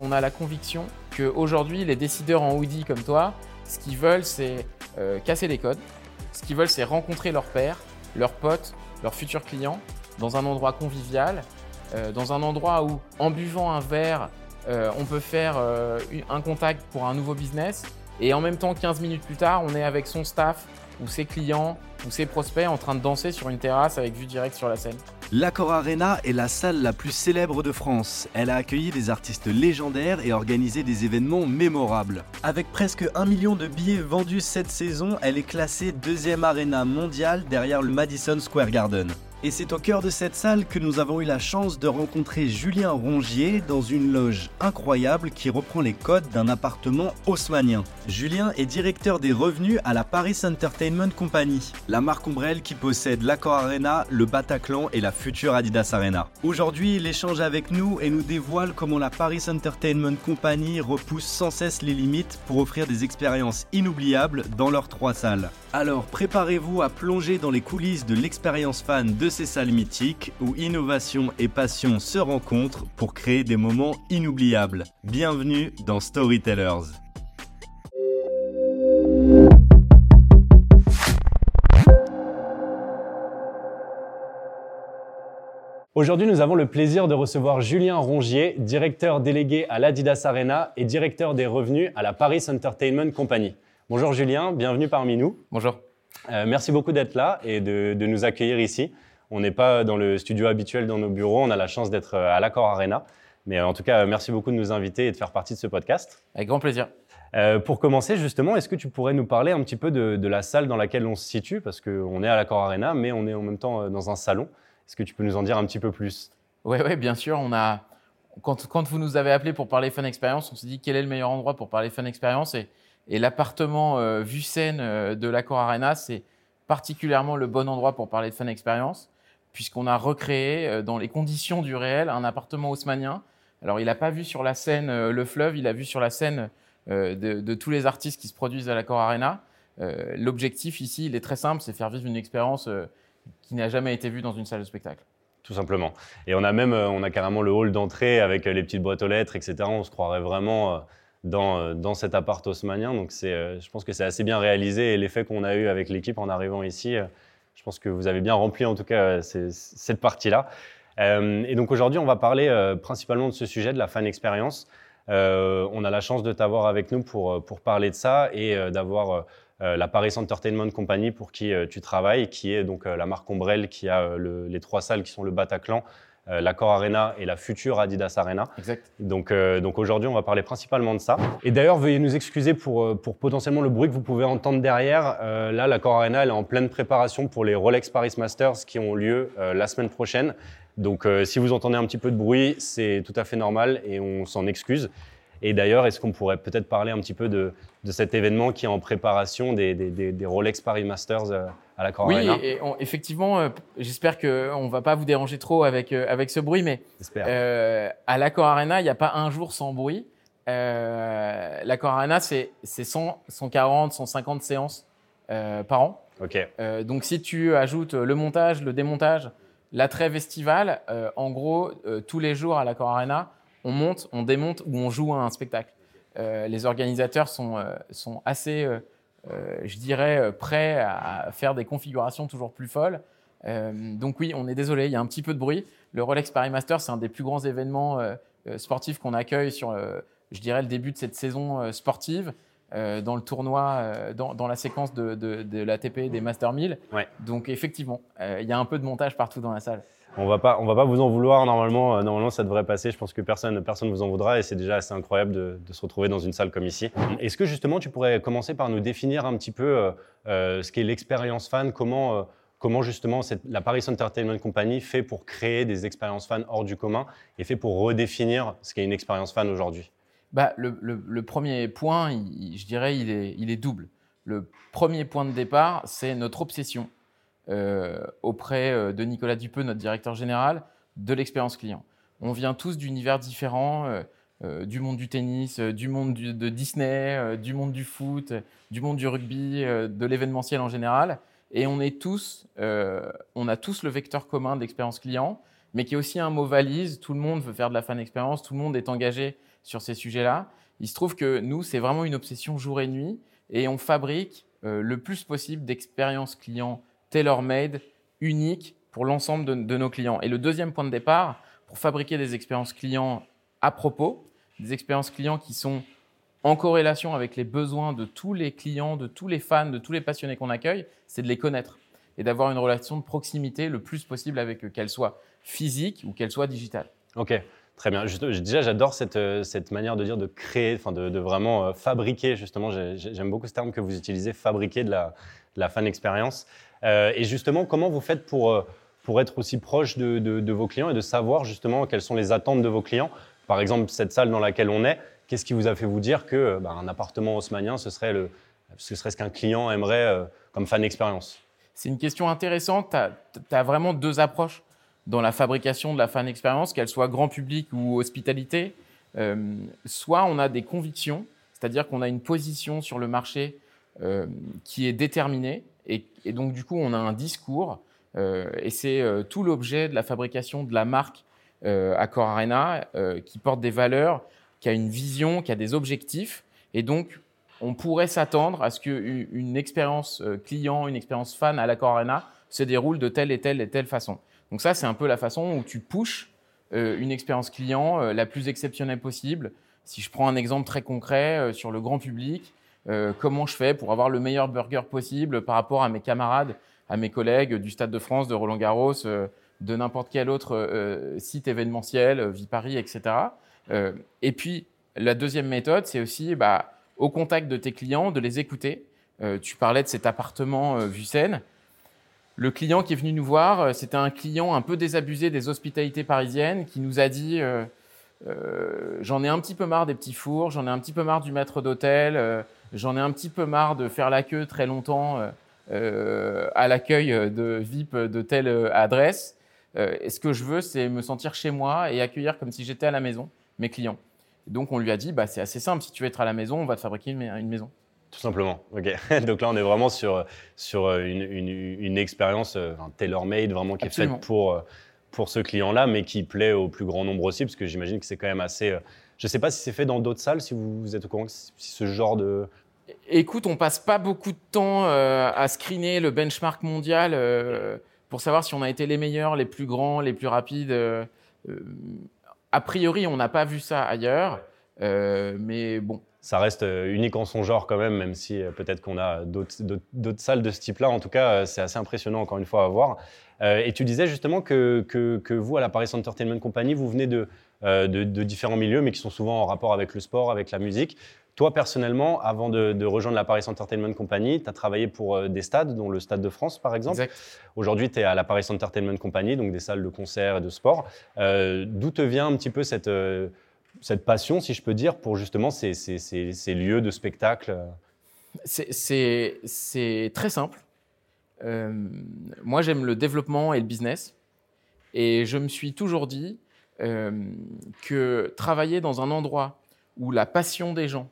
On a la conviction qu'aujourd'hui, les décideurs en hoodie comme toi, ce qu'ils veulent, c'est euh, casser les codes. Ce qu'ils veulent, c'est rencontrer leurs pairs, leurs potes, leurs futurs clients dans un endroit convivial, euh, dans un endroit où, en buvant un verre, euh, on peut faire un contact pour un nouveau business. Et en même temps, 15 minutes plus tard, on est avec son staff ou ses clients ou ses prospects en train de danser sur une terrasse avec vue directe sur la scène. L'Accor Arena est la salle la plus célèbre de France. Elle a accueilli des artistes légendaires et organisé des événements mémorables. Avec presque un million de billets vendus cette saison, elle est classée deuxième arena mondiale derrière le Madison Square Garden. Et c'est au cœur de cette salle que nous avons eu la chance de rencontrer Julien Rongier dans une loge incroyable qui reprend les codes d'un appartement haussmanien. Julien est directeur des revenus à la Paris Entertainment Company, la marque ombrelle qui possède l'Accor Arena, le Bataclan et la future Adidas Arena. Aujourd'hui, il échange avec nous et nous dévoile comment la Paris Entertainment Company repousse sans cesse les limites pour offrir des expériences inoubliables dans leurs trois salles. Alors préparez-vous à plonger dans les coulisses de l'expérience fan de ces salles mythiques où innovation et passion se rencontrent pour créer des moments inoubliables. Bienvenue dans Storytellers. Aujourd'hui, nous avons le plaisir de recevoir Julien Rongier, directeur délégué à l'Adidas Arena et directeur des revenus à la Paris Entertainment Company. Bonjour Julien, bienvenue parmi nous. Bonjour. Euh, merci beaucoup d'être là et de, nous accueillir ici. On n'est pas dans le studio habituel dans nos bureaux, on a la chance d'être euh, à l'Accor Arena. Mais en tout cas, merci beaucoup de nous inviter et de faire partie de ce podcast. Avec grand plaisir. Euh, pour commencer, justement, est-ce que tu pourrais nous parler un petit peu de, la salle dans laquelle on se situe? Parce qu'on est à l'Accor Arena, mais on est en même temps dans un salon. Est-ce que tu peux nous en dire un petit peu plus? Oui, ouais, bien sûr. On a... quand, quand, vous nous avez appelé pour parler Fun Experience, on s'est dit quel est le meilleur endroit pour parler Fun Experience et et l'appartement euh, vue scène euh, de l'Accor Arena, c'est particulièrement le bon endroit pour parler de Fun Experience, puisqu'on a recréé euh, dans les conditions du réel un appartement haussmanien. Alors, il n'a pas vu sur la scène le fleuve, il a vu sur la scène de, tous les artistes qui se produisent à l'Accor Arena. L'objectif ici, il est très simple, c'est faire vivre une expérience qui n'a jamais été vue dans une salle de spectacle. Tout simplement. Et on a même, on a carrément le hall d'entrée avec les petites boîtes aux lettres, etc. On se croirait vraiment dans, euh, dans cet appart haussmanien. Donc euh, je pense que c'est assez bien réalisé et l'effet qu'on a eu avec l'équipe en arrivant ici, euh, je pense que vous avez bien rempli en tout cas cette partie-là. et donc aujourd'hui, on va parler principalement de ce sujet, de la fan expérience. on a la chance de t'avoir avec nous pour, pour parler de ça et d'avoir la Paris Entertainment Company pour qui tu travailles, qui est donc la marque Ombrelle qui a les trois salles qui sont le Bataclan, euh, l'Accor Arena et la future Adidas Arena. Exact. Donc, euh, donc aujourd'hui, on va parler principalement de ça. Et d'ailleurs, veuillez nous excuser pour, euh, pour potentiellement le bruit que vous pouvez entendre derrière. là, l'Accor Arena, elle est en pleine préparation pour les Rolex Paris Masters qui ont lieu la semaine prochaine. Donc, si vous entendez un petit peu de bruit, c'est tout à fait normal et on s'en excuse. Et d'ailleurs, est-ce qu'on pourrait peut-être parler un petit peu de, de, cet événement qui est en préparation des, des, des Rolex Paris Masters à la Oui, et, effectivement, euh, j'espère qu'on ne va pas vous déranger trop avec, euh, avec ce bruit, mais euh, à l'Accor Arena, il n'y a pas un jour sans bruit. Euh, L'Accor Arena, c'est 100, 140, 150 séances par an. Ok. donc si tu ajoutes le montage, le démontage, la trêve estivale, en gros, tous les jours à l'Accor Arena, on monte, on démonte ou on joue à un spectacle. les organisateurs sont, sont assez euh, je dirais, euh, prêt à faire des configurations toujours plus folles. Euh, donc oui, on est désolé, il y a un petit peu de bruit. Le Rolex Paris Master, c'est un des plus grands événements sportifs qu'on accueille sur, je dirais, le début de cette saison sportive. Dans le tournoi, dans, la séquence de, de, l'ATP des Master 1000. Donc effectivement, il y a un peu de montage partout dans la salle. On va pas, on va pas vous en vouloir normalement. Euh, normalement, ça devrait passer. Je pense que personne, personne vous en voudra et c'est déjà assez incroyable de, se retrouver dans une salle comme ici. Est-ce que justement, tu pourrais commencer par nous définir un petit peu euh, euh, ce qu'est l'expérience fan, comment, comment justement la Paris Entertainment Company fait pour créer des expériences fans hors du commun et fait pour redéfinir ce qu'est une expérience fan aujourd'hui? Bah, le, premier point, je dirais, il est, double. Le premier point de départ, c'est notre obsession euh, auprès euh, de Nicolas Dupeux, notre directeur général, de l'expérience client. On vient tous d'univers différents, euh, du monde du tennis, du monde de Disney, du monde du foot, du monde du rugby, de l'événementiel en général. Et on est tous, on a tous le vecteur commun d'expérience client, mais qui est aussi un mot valise. Tout le monde veut faire de la fan expérience, tout le monde est engagé sur ces sujets-là. Il se trouve que nous, c'est vraiment une obsession jour et nuit et on fabrique euh, le plus possible d'expériences clients tailor-made, uniques pour l'ensemble de, de, nos clients. Et le deuxième point de départ, pour fabriquer des expériences clients à propos, des expériences clients qui sont en corrélation avec les besoins de tous les clients, de tous les fans, de tous les passionnés qu'on accueille, c'est de les connaître et d'avoir une relation de proximité le plus possible avec eux, qu'elle soit physique ou qu'elle soit digitale. Ok, très bien. déjà, j'adore cette, euh, cette, manière de dire de créer, enfin de, vraiment euh, fabriquer, justement, j'aime beaucoup ce terme que vous utilisez, fabriquer de la, la fan expérience. Euh, et justement, comment vous faites pour, pour être aussi proche de, de, vos clients et de savoir justement quelles sont les attentes de vos clients? Par exemple, cette salle dans laquelle on est, qu'est-ce qui vous a fait vous dire que bah, un appartement haussmanien, ce serait, le, ce serait ce qu'un client aimerait comme fan expérience? C'est une question intéressante. Tu as, vraiment deux approches dans la fabrication de la fan expérience, qu'elle soit grand public ou hospitalité. Euh, soit on a des convictions, c'est-à-dire qu'on a une position sur le marché euh, qui est déterminée, et, donc du coup on a un discours, euh, et c'est tout l'objet de la fabrication de la marque Accor Arena, qui porte des valeurs, qui a une vision, qui a des objectifs, et donc on pourrait s'attendre à ce qu'une expérience client, une expérience fan à l'Accor Arena se déroule de telle et telle et telle façon. Donc ça, c'est un peu la façon où tu pushes euh, une expérience client euh, la plus exceptionnelle possible. Si je prends un exemple très concret sur le grand public, comment je fais pour avoir le meilleur burger possible par rapport à mes camarades, à mes collègues du Stade de France, de Roland Garros, de n'importe quel autre site événementiel, Vie Paris, etc. et puis, la deuxième méthode, c'est aussi... Bah, au contact de tes clients, de les écouter. Euh, tu parlais de cet appartement euh, Vucen. Le client qui est venu nous voir, euh, c'était un client un peu désabusé des hospitalités parisiennes qui nous a dit euh, euh, J'en ai un petit peu marre des petits fours, j'en ai un petit peu marre du maître d'hôtel, j'en ai un petit peu marre de faire la queue très longtemps à l'accueil de VIP de telle adresse. et ce que je veux, c'est me sentir chez moi et accueillir comme si j'étais à la maison mes clients donc on lui a dit, bah, c'est assez simple, si tu veux être à la maison, on va te fabriquer une maison. Tout simplement. Ok. Donc là, on est vraiment sur, sur une, une, une expérience euh, tailor-made, vraiment qui Absolument. est faite pour, euh, pour ce client-là, mais qui plaît au plus grand nombre aussi, parce que j'imagine que c'est quand même assez. Euh, je ne sais pas si c'est fait dans d'autres salles, si vous, êtes au courant, si ce genre de. Écoute, on passe pas beaucoup de temps euh, à screener le benchmark mondial euh, pour savoir si on a été les meilleurs, les plus grands, les plus rapides. Euh, a priori, on n'a pas vu ça ailleurs, euh, mais bon. Ça reste euh, unique en son genre quand même, même si euh, peut-être qu'on a d'autres salles de ce type-là. En tout cas, c'est assez impressionnant encore une fois à voir. et tu disais justement que, que, que, vous, à la Paris Entertainment Company, vous venez de, de, de, différents milieux, mais qui sont souvent en rapport avec le sport, avec la musique. Toi, personnellement, avant de, de rejoindre la Paris Entertainment Company, tu as travaillé pour des stades, dont le Stade de France, par exemple. Aujourd'hui, tu es à la Paris Entertainment Company, donc des salles de concert et de sport. Euh, D'où te vient un petit peu cette, euh, cette passion, si je peux dire, pour justement ces, ces, ces, ces lieux de spectacle C'est très simple. Euh, moi, j'aime le développement et le business. Et je me suis toujours dit euh, que travailler dans un endroit où la passion des gens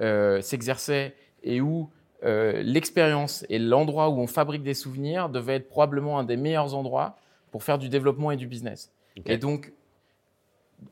euh, s'exerçait et où euh, l'expérience et l'endroit où on fabrique des souvenirs devait être probablement un des meilleurs endroits pour faire du développement et du business. Okay. Et donc,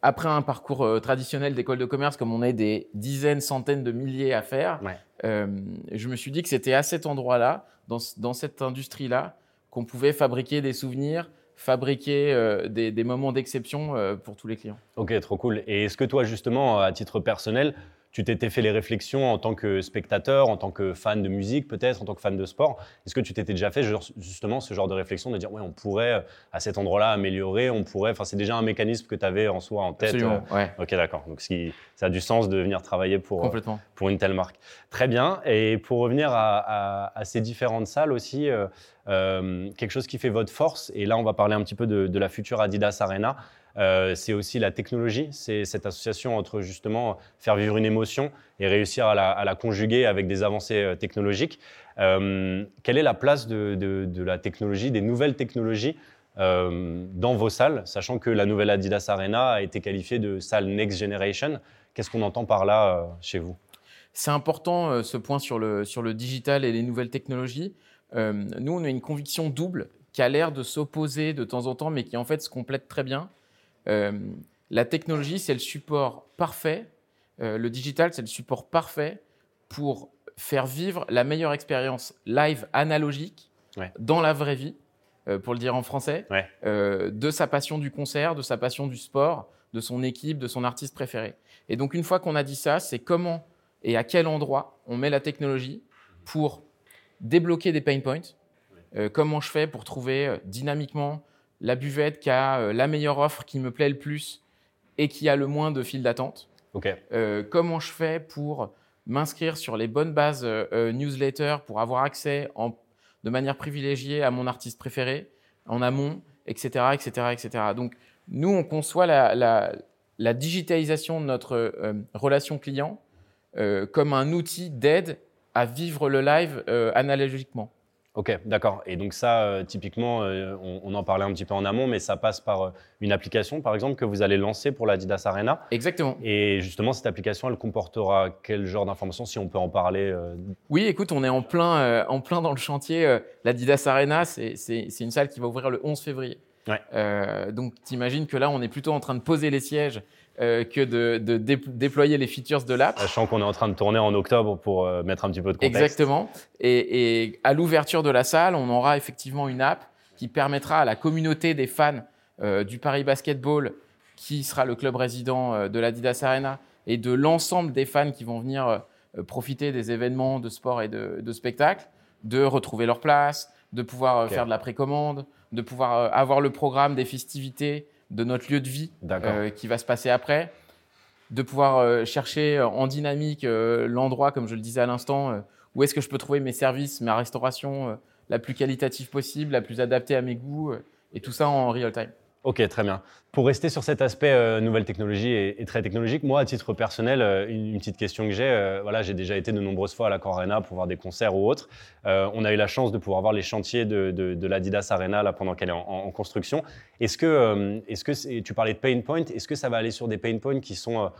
après un parcours euh, traditionnel d'école de commerce, comme on est des dizaines, centaines de milliers à faire, ouais. euh, je me suis dit que c'était à cet endroit-là, dans, dans, cette industrie-là, qu'on pouvait fabriquer des souvenirs, fabriquer euh, des, des, moments d'exception pour tous les clients. Ok, trop cool. Et est-ce que toi, justement, à titre personnel, tu t'étais fait les réflexions en tant que spectateur, en tant que fan de musique peut-être, en tant que fan de sport. Est-ce que tu t'étais déjà fait justement ce genre de réflexion de dire ouais on pourrait à cet endroit-là améliorer, on pourrait, enfin c'est déjà un mécanisme que tu avais en soi en tête. Absolument, ouais. Ok d'accord, donc ça a du sens de venir travailler pour, Complètement. pour une telle marque. Très bien, et pour revenir à, à, à ces différentes salles aussi, euh, euh, quelque chose qui fait votre force, et là on va parler un petit peu de, la future Adidas Arena, euh, c'est aussi la technologie, c'est cette association entre justement faire vivre une émotion et réussir à la, conjuguer avec des avancées euh, technologiques. Quelle est la place de, de, la technologie, des nouvelles technologies dans vos salles, sachant que la nouvelle Adidas Arena a été qualifiée de salle Next Generation? Qu'est-ce qu'on entend par là chez vous? C'est important ce point sur le, sur le digital et les nouvelles technologies. Nous, on a une conviction double qui a l'air de s'opposer de temps en temps, mais qui en fait se complète très bien. Euh, la technologie, c'est le support parfait, le digital, c'est le support parfait pour faire vivre la meilleure expérience live analogique dans la vraie vie, pour le dire en français, de sa passion du concert, de sa passion du sport, de son équipe, de son artiste préféré. Et donc une fois qu'on a dit ça, c'est comment et à quel endroit on met la technologie pour débloquer des pain points. Euh, comment je fais pour trouver euh, dynamiquement la buvette qui a euh, la meilleure offre qui me plaît le plus et qui a le moins de fil d'attente. comment je fais pour m'inscrire sur les bonnes bases newsletter pour avoir accès de manière privilégiée à mon artiste préféré en amont, etc., etc., etc. Donc nous, on conçoit la, la digitalisation de notre relation client comme un outil d'aide à vivre le live euh, analogiquement. Ok, d'accord. Et donc ça, euh, typiquement, on, en parlait un petit peu en amont, mais ça passe par une application, par exemple, que vous allez lancer pour l'Adidas Arena. Exactement. Et justement, cette application, elle comportera quel genre d'informations, si on peut en parler Oui, écoute, on est en plein, en plein dans le chantier. L'Adidas Arena, c'est une salle qui va ouvrir le 11 février. Ouais. donc, t'imagines que là, on est plutôt en train de poser les sièges euh, que de, déployer les features de l'app. Sachant qu'on est en train de tourner en octobre pour euh, mettre un petit peu de contexte. Exactement. Et, à l'ouverture de la salle, on aura effectivement une app qui permettra à la communauté des fans euh, du Paris Basketball, qui sera le club résident de l'Adidas Arena, et de l'ensemble des fans qui vont venir profiter des événements de sport et de, de spectacle, de retrouver leur place, de pouvoir faire de la précommande, de pouvoir avoir le programme des festivités de notre lieu de vie euh, qui va se passer après, de pouvoir euh, chercher euh, en dynamique l'endroit, comme je le disais à l'instant, où est-ce que je peux trouver mes services, ma restauration la plus qualitative possible, la plus adaptée à mes goûts, et tout ça en real time. Ok, très bien. Pour rester sur cet aspect euh, nouvelle technologie et, très technologique, moi, à titre personnel, euh, une, petite question que j'ai, euh, voilà, j'ai déjà été de nombreuses fois à la Arena pour voir des concerts ou autres. on a eu la chance de pouvoir voir les chantiers de, l'Adidas Arena là, pendant qu'elle est en, construction. Est-ce que, est-ce que tu parlais de pain point, est-ce que ça va aller sur des pain points qui sont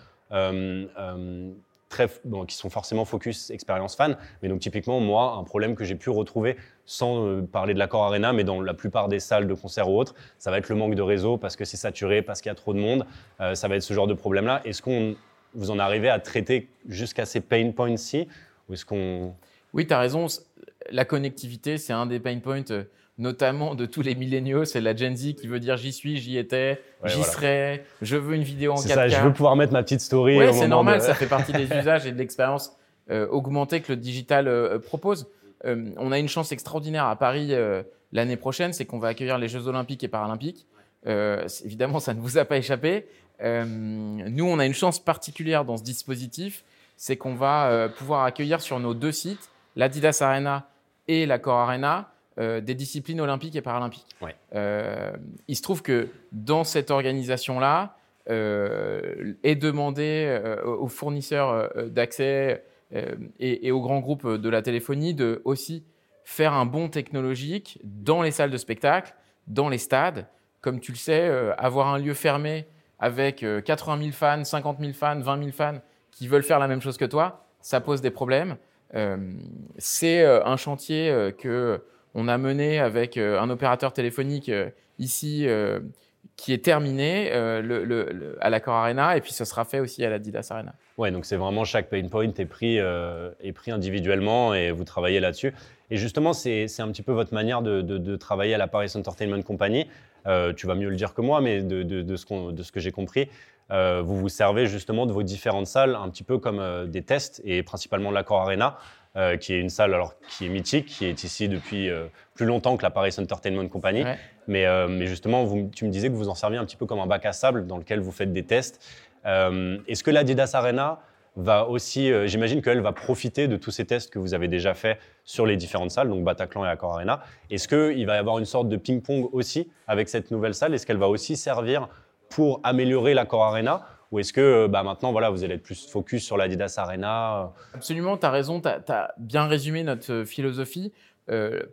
qui sont forcément focus expérience fan. Mais donc typiquement, moi, un problème que j'ai pu retrouver sans euh, parler de l'accord Arena, mais dans la plupart des salles de concert ou autres, ça va être le manque de réseau parce que c'est saturé, parce qu'il y a trop de monde. Euh, ça va être ce genre de problème-là. Est-ce qu'on vous en arrivez à traiter jusqu'à ces pain points-ci ou est-ce qu'on... Oui, tu as raison. La connectivité, c'est un des pain points euh, notamment de tous les milléniaux, c'est la Gen Z qui veut dire j'y suis, j'y étais, j'y serai, je veux une vidéo en 4K. Ça, je veux pouvoir mettre ma petite story. Oui, c'est normal, ça fait partie des usages et de l'expérience euh, augmentée que le digital euh, propose. Euh, on a une chance extraordinaire à Paris l'année prochaine, c'est qu'on va accueillir les Jeux Olympiques et Paralympiques. évidemment, ça ne vous a pas échappé. nous, on a une chance particulière dans ce dispositif, c'est qu'on va pouvoir accueillir sur nos deux sites, l'Adidas Arena et la Core Arena, euh, des disciplines olympiques et paralympiques. Euh, il se trouve que dans cette organisation-là, euh, est demandé aux fournisseurs d'accès et, aux grands groupes de la téléphonie de aussi faire un bond technologique dans les salles de spectacle, dans les stades. Comme tu le sais, avoir un lieu fermé avec 80 000 fans, 50 000 fans, 20 000 fans qui veulent faire la même chose que toi, ça pose des problèmes. c'est un chantier que on a mené avec euh, un opérateur téléphonique euh, ici euh, qui est terminé à l'accord Arena et puis ce sera fait aussi à la Didas Arena. Ouais, donc c'est vraiment chaque pain point est pris, est pris individuellement et vous travaillez là-dessus. Et justement, c'est un petit peu votre manière de, travailler à la Paris Entertainment Company. tu vas mieux le dire que moi, mais de, de ce, ce, que j'ai compris, vous vous servez justement de vos différentes salles un petit peu comme des tests et principalement l'accord Arena euh, qui est une salle alors, qui est mythique, qui est ici depuis euh, plus longtemps que la Paris Entertainment Company. Mais, euh, mais, justement, vous, tu me disais que vous en serviez un petit peu comme un bac à sable dans lequel vous faites des tests. Est-ce que l'Adidas Arena va aussi, j'imagine qu'elle va profiter de tous ces tests que vous avez déjà faits sur les différentes salles, donc Bataclan et Accor Arena. Est-ce qu'il va y avoir une sorte de ping-pong aussi avec cette nouvelle salle? Est-ce qu'elle va aussi servir pour améliorer l'Accor Arena? Ou est-ce que euh, bah, maintenant, voilà, vous allez être plus focus sur l'Adidas Arena euh Absolument, tu as raison, tu as, bien résumé notre euh, philosophie.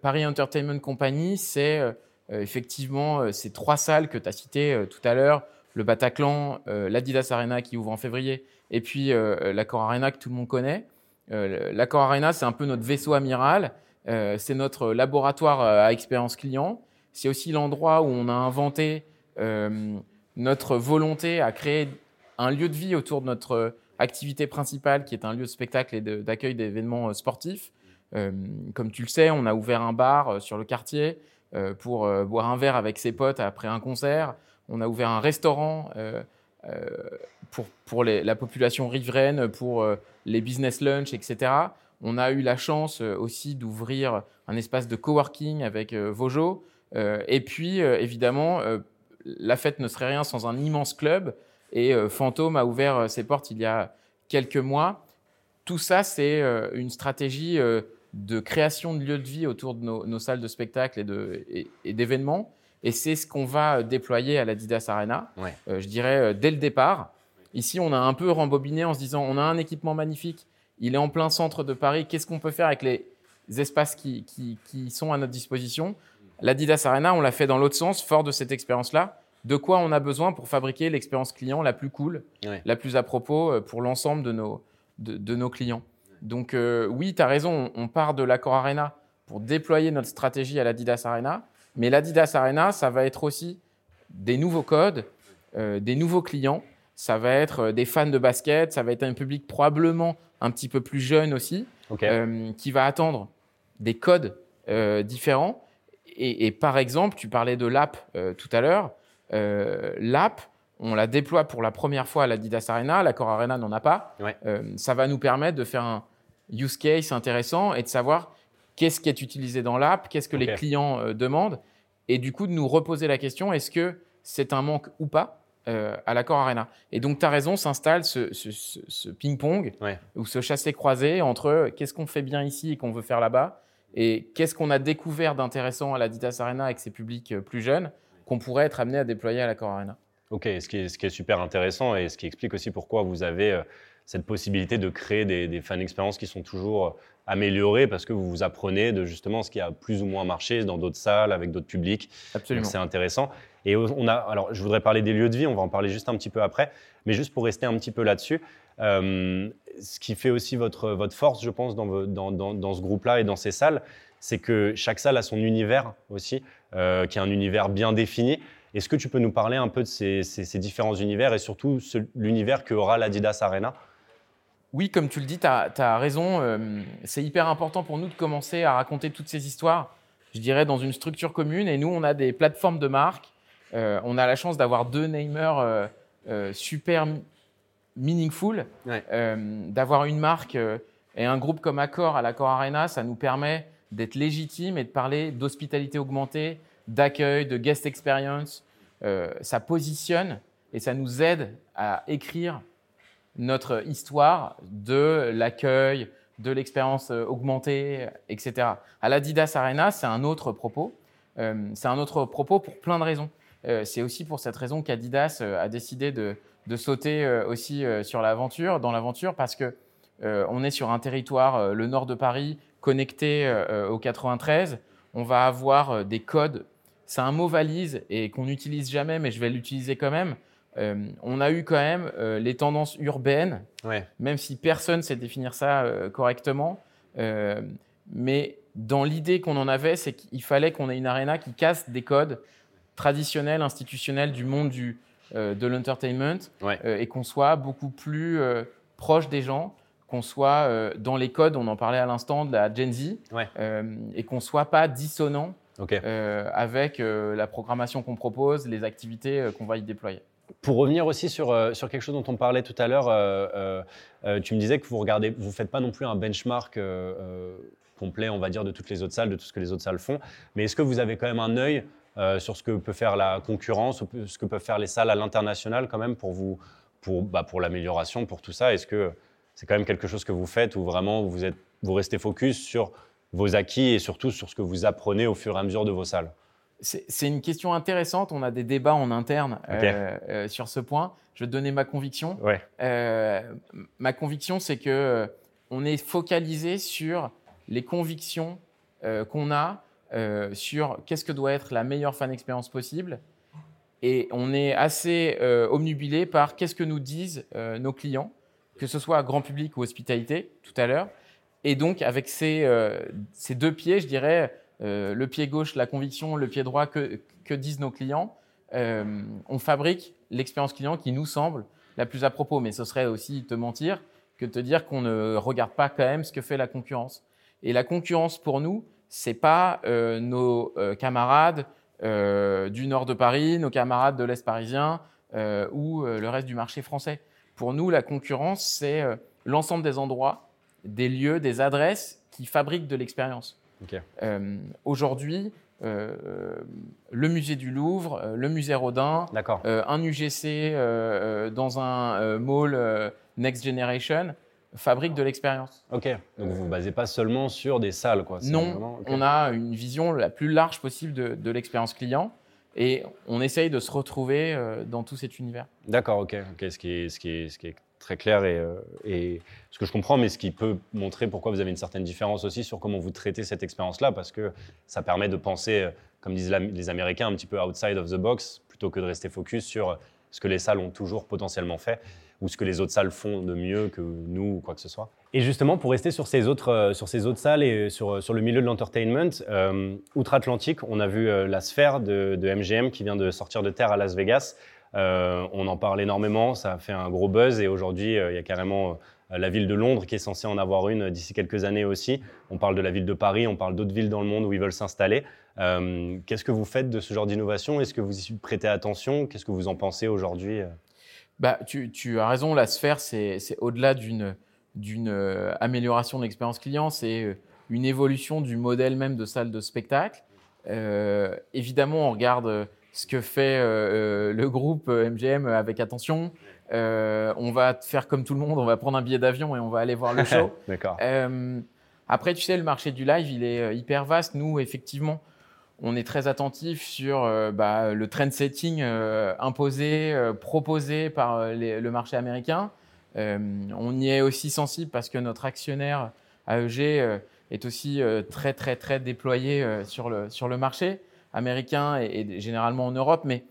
Paris Entertainment Company, c'est effectivement ces trois salles que tu as citées tout à l'heure, le Bataclan, l'Adidas Arena qui ouvre en février, et puis l'Accor Arena que tout le monde connaît. L'Accor Arena, c'est un peu notre vaisseau amiral, c'est notre laboratoire à expérience client. C'est aussi l'endroit où on a inventé notre volonté à créer un lieu de vie autour de notre activité principale, qui est un lieu de spectacle et d'accueil d'événements sportifs. comme tu le sais, on a ouvert un bar sur le quartier pour boire un verre avec ses potes après un concert. On a ouvert un restaurant pour, pour la population riveraine, pour les business lunch, etc. On a eu la chance aussi d'ouvrir un espace de coworking avec Vojo. et puis, évidemment, la fête ne serait rien sans un immense club. Et euh, Fantôme a ouvert euh, ses portes il y a quelques mois. Tout ça, c'est euh, une stratégie de création de lieux de vie autour de nos, salles de spectacle et d'événements. Et, c'est ce qu'on va déployer à l'Adidas Arena, je dirais, dès le départ. Ici, on a un peu rembobiné en se disant, on a un équipement magnifique, il est en plein centre de Paris, qu'est-ce qu'on peut faire avec les espaces qui, qui sont à notre disposition? L'Adidas Arena, on l'a fait dans l'autre sens, fort de cette expérience-là. De quoi on a besoin pour fabriquer l'expérience client la plus cool, la plus à propos euh, pour l'ensemble de nos, de, nos clients. Donc euh, oui, tu as raison, on part de l'Accor Arena pour déployer notre stratégie à l'Adidas Arena. Mais l'Adidas Arena, ça va être aussi des nouveaux codes, euh, des nouveaux clients. Ça va être des fans de basket, ça va être un public probablement un petit peu plus jeune aussi, qui va attendre des codes différents et, par exemple, tu parlais de l'app tout à l'heure. Euh, l'app, on la déploie pour la première fois à l'Adidas Arena. L'Accor Arena n'en a pas. Euh, ça va nous permettre de faire un use case intéressant et de savoir qu'est-ce qui est utilisé dans l'app, qu'est-ce que les clients demandent. Et du coup, de nous reposer la question est-ce que c'est un manque ou pas à l'Accor Arena? Et donc, tu as raison, s'installe ce, ping-pong ou ce chassé-croisé entre qu'est-ce qu'on fait bien ici et qu'on veut faire là-bas? Et qu'est-ce qu'on a découvert d'intéressant à l'Adidas Arena avec ces publics euh, plus jeunes? Qu'on pourrait être amené à déployer à l'Accor Arena Ok, ce qui, est, ce qui, est, super intéressant et ce qui explique aussi pourquoi vous avez euh, cette possibilité de créer des, des fan expériences qui sont toujours euh, améliorées parce que vous vous apprenez de justement ce qui a plus ou moins marché dans d'autres salles, avec d'autres publics. Absolument. C'est intéressant. Et on a, alors je voudrais parler des lieux de vie, on va en parler juste un petit peu après, mais juste pour rester un petit peu là-dessus, euh, ce qui fait aussi votre, votre force, je pense, dans, dans, dans, ce groupe-là et dans ces salles, c'est que chaque salle a son univers aussi, euh, qui est un univers bien défini. Est-ce que tu peux nous parler un peu de ces, ces, différents univers et surtout l'univers que aura l'Adidas Arena? Oui, comme tu le dis, tu as, raison. Euh, c'est hyper important pour nous de commencer à raconter toutes ces histoires, je dirais, dans une structure commune. Et nous, on a des plateformes de marque. on a la chance d'avoir deux namers super meaningful. Euh, d'avoir une marque euh, et un groupe comme Accor à l'Accor Arena, ça nous permet d'être légitime et de parler d'hospitalité augmentée, d'accueil, de guest experience. Euh, ça positionne et ça nous aide à écrire notre histoire de l'accueil, de l'expérience augmentée, etc. À l'Adidas Arena, c'est un autre propos. c'est un autre propos pour plein de raisons. c'est aussi pour cette raison qu'Adidas a décidé de, de sauter euh, aussi euh, sur l'aventure, dans l'aventure, parce que euh, on est sur un territoire, le nord de Paris, connecté au 93. On va avoir des codes. C'est un mot valise et qu'on n'utilise jamais, mais je vais l'utiliser quand même. on a eu quand même les tendances urbaines, même si personne ne sait définir ça correctement. mais dans l'idée qu'on en avait, c'est qu'il fallait qu'on ait une arena qui casse des codes traditionnels, institutionnels du monde du, euh, de l'entertainment euh, et qu'on soit beaucoup plus euh, proche des gens, qu'on soit dans les codes, on en parlait à l'instant, de la Gen Z, et qu'on ne soit pas dissonant avec la programmation qu'on propose, les activités qu'on va y déployer. Pour revenir aussi sur, sur quelque chose dont on parlait tout à l'heure, tu me disais que vous regardez, vous faites pas non plus un benchmark complet, on va dire, de toutes les autres salles, de tout ce que les autres salles font. Mais est-ce que vous avez quand même un œil euh, sur ce que peut faire la concurrence, ce que peuvent faire les salles à l'international quand même pour, vous, pour, bah, pour l'amélioration, pour tout ça? Est-ce que c'est quand même quelque chose que vous faites ou vraiment vous, êtes, vous restez focus sur vos acquis et surtout sur ce que vous apprenez au fur et à mesure de vos salles c'est une question intéressante. On a des débats en interne euh, euh, sur ce point. Je vais te donner ma conviction. Ouais. ma conviction, c'est que on est focalisé sur les convictions qu'on a euh, sur qu'est-ce que doit être la meilleure fan expérience possible. Et on est assez euh, omnubilé par qu'est-ce que nous disent euh, nos clients, que ce soit grand public ou hospitalité, tout à l'heure. Et donc, avec ces, ces, deux pieds, je dirais, le pied gauche, la conviction, le pied droit, que, disent nos clients, on fabrique l'expérience client qui nous semble la plus à propos. Mais ce serait aussi te mentir que de te dire qu'on ne regarde pas quand même ce que fait la concurrence. Et la concurrence pour nous, c'est pas euh, nos euh, camarades euh, du nord de Paris, nos camarades de l'est parisien ou le reste du marché français. Pour nous, la concurrence, c'est l'ensemble des endroits, des lieux, des adresses qui fabriquent de l'expérience. Aujourd'hui, le musée du Louvre, le musée Rodin, un UGC dans un mall Next Generation, fabrique de l'expérience. Ok, donc vous ne vous basez pas seulement sur des salles quoi. Non, on a une vision la plus large possible de, l'expérience client et on essaye de se retrouver euh, dans tout cet univers. D'accord, ok, ce qui est très clair et, euh, et, ce que je comprends, mais ce qui peut montrer pourquoi vous avez une certaine différence aussi sur comment vous traitez cette expérience-là, parce que ça permet de penser, euh, comme disent les Américains, un petit peu outside of the box, plutôt que de rester focus sur ce que les salles ont toujours potentiellement fait ou ce que les autres salles font de mieux que nous ou quoi que ce soit. Et justement, pour rester sur ces autres, euh, sur ces autres salles et sur, sur le milieu de l'entertainment, euh, outre-Atlantique, on a vu euh, la sphère de, MGM qui vient de sortir de terre à Las Vegas. on en parle énormément, ça a fait un gros buzz et aujourd'hui, il y a carrément la ville de Londres qui est censée en avoir une d'ici quelques années aussi. On parle de la ville de Paris, on parle d'autres villes dans le monde où ils veulent s'installer. Qu'est-ce que vous faites de ce genre d'innovation? Est-ce que vous y prêtez attention? Qu'est-ce que vous en pensez aujourd'hui bah, tu, tu, as raison, la sphère, c'est au-delà d'une euh, amélioration de l'expérience client, c'est euh, une évolution du modèle même de salle de spectacle. Euh, évidemment, on regarde ce que fait le groupe MGM avec attention. on va faire comme tout le monde, on va prendre un billet d'avion et on va aller voir le show. D'accord. après, tu sais, le marché du live, il est hyper vaste. Nous, effectivement, on est très attentif sur euh, bah, le trend setting euh, imposé, euh, proposé par le marché américain. on y est aussi sensible parce que notre actionnaire AEG est aussi très très très déployé sur, le, sur le marché américain et, généralement en Europe. Mais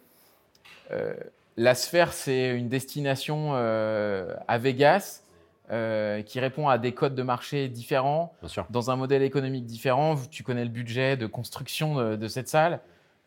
la sphère, c'est une destination à Vegas euh, qui répond à des codes de marché différents, dans un modèle économique différent. Tu connais le budget de construction de, cette salle.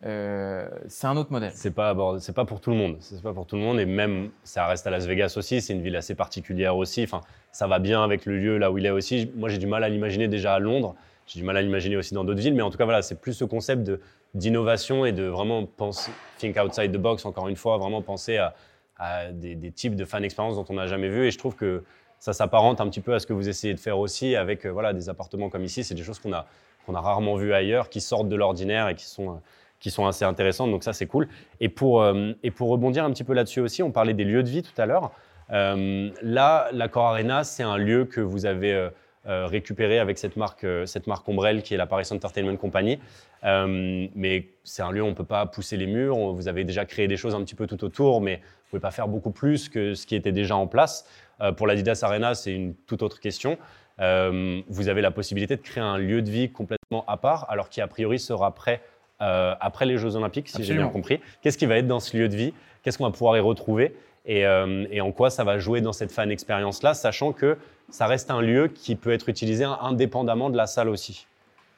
Euh, c'est un autre modèle. C'est pas c'est pas pour tout le monde. C'est pas pour tout le monde et même ça reste à Las Vegas aussi. C'est une ville assez particulière aussi. Enfin, ça va bien avec le lieu là où il est aussi. Moi, j'ai du mal à l'imaginer déjà à Londres. J'ai du mal à l'imaginer aussi dans d'autres villes, mais en tout cas voilà, c'est plus ce concept de d'innovation et de vraiment penser think outside the box. Encore une fois, vraiment penser à, à des, des, types de fan expérience dont on n'a jamais vu. Et je trouve que ça s'apparente un petit peu à ce que vous essayez de faire aussi avec euh, voilà, des appartements comme ici. C'est des choses qu'on a, qu'on a rarement vues ailleurs, qui sortent de l'ordinaire et qui sont, euh, qui sont assez intéressantes. Donc ça, c'est cool. Et pour, euh, et pour rebondir un petit peu là-dessus aussi, on parlait des lieux de vie tout à l'heure. là, l'Accor Arena, c'est un lieu que vous avez récupéré avec cette marque, cette marque Ombrelle qui est la Paris Entertainment Company. mais c'est un lieu où on ne peut pas pousser les murs. Vous avez déjà créé des choses un petit peu tout autour, mais vous ne pouvez pas faire beaucoup plus que ce qui était déjà en place. Euh, pour l'Adidas Arena, c'est une toute autre question. Euh, vous avez la possibilité de créer un lieu de vie complètement à part, alors qui a priori sera prêt euh, après les Jeux Olympiques, si j'ai bien compris. Qu'est-ce qui va être dans ce lieu de vie? Qu'est-ce qu'on va pouvoir y retrouver? Et, en quoi ça va jouer dans cette fan expérience-là, sachant que ça reste un lieu qui peut être utilisé indépendamment de la salle aussi?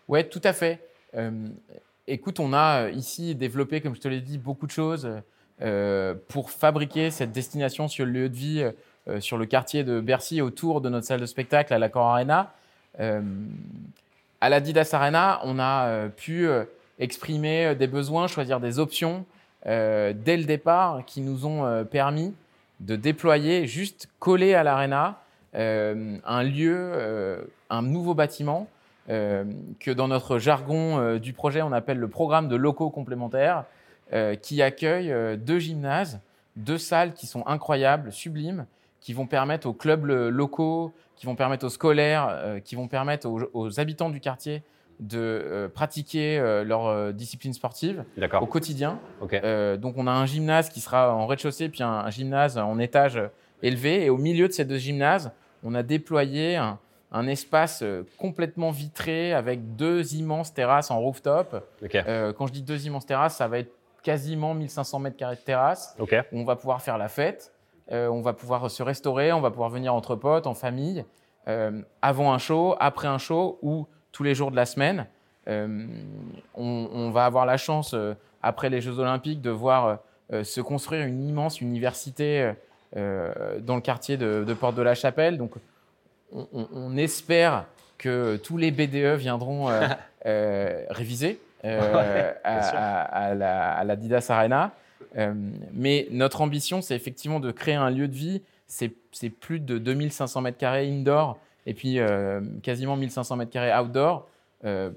Oui, tout à fait. écoute, on a ici développé, comme je te l'ai dit, beaucoup de choses pour fabriquer cette destination sur le lieu de vie sur le quartier de Bercy autour de notre salle de spectacle à l'Accor Arena. Euh, à l'Adidas Arena, on a euh, pu exprimer des besoins, choisir des options dès le départ qui nous ont permis de déployer, juste collé à l'arena, un lieu, un nouveau bâtiment que dans notre jargon du projet, on appelle le programme de locaux complémentaires, qui accueille deux gymnases, deux salles qui sont incroyables, sublimes, qui vont permettre aux clubs locaux, qui vont permettre aux scolaires, euh, qui vont permettre aux, habitants du quartier de euh, pratiquer euh, leur discipline sportive au quotidien. donc on a un gymnase qui sera en rez-de-chaussée, puis un, gymnase en étage élevé. Et au milieu de ces deux gymnases, on a déployé un, espace complètement vitré avec deux immenses terrasses en rooftop. quand je dis deux immenses terrasses, ça va être quasiment 1500 mètres carrés de terrasse. Où on va pouvoir faire la fête. Euh, on va pouvoir se restaurer, on va pouvoir venir entre potes, en famille, euh, avant un show, après un show ou tous les jours de la semaine. Euh, on, va avoir la chance, après les Jeux Olympiques, de voir se construire une immense université dans le quartier de, Porte de la Chapelle. Donc, on, espère que tous les BDE viendront réviser à, la, l'Adidas Arena. Mais notre ambition, c'est effectivement de créer un lieu de vie. C'est plus de 2500 mètres carrés indoor et puis quasiment 1500 mètres carrés outdoor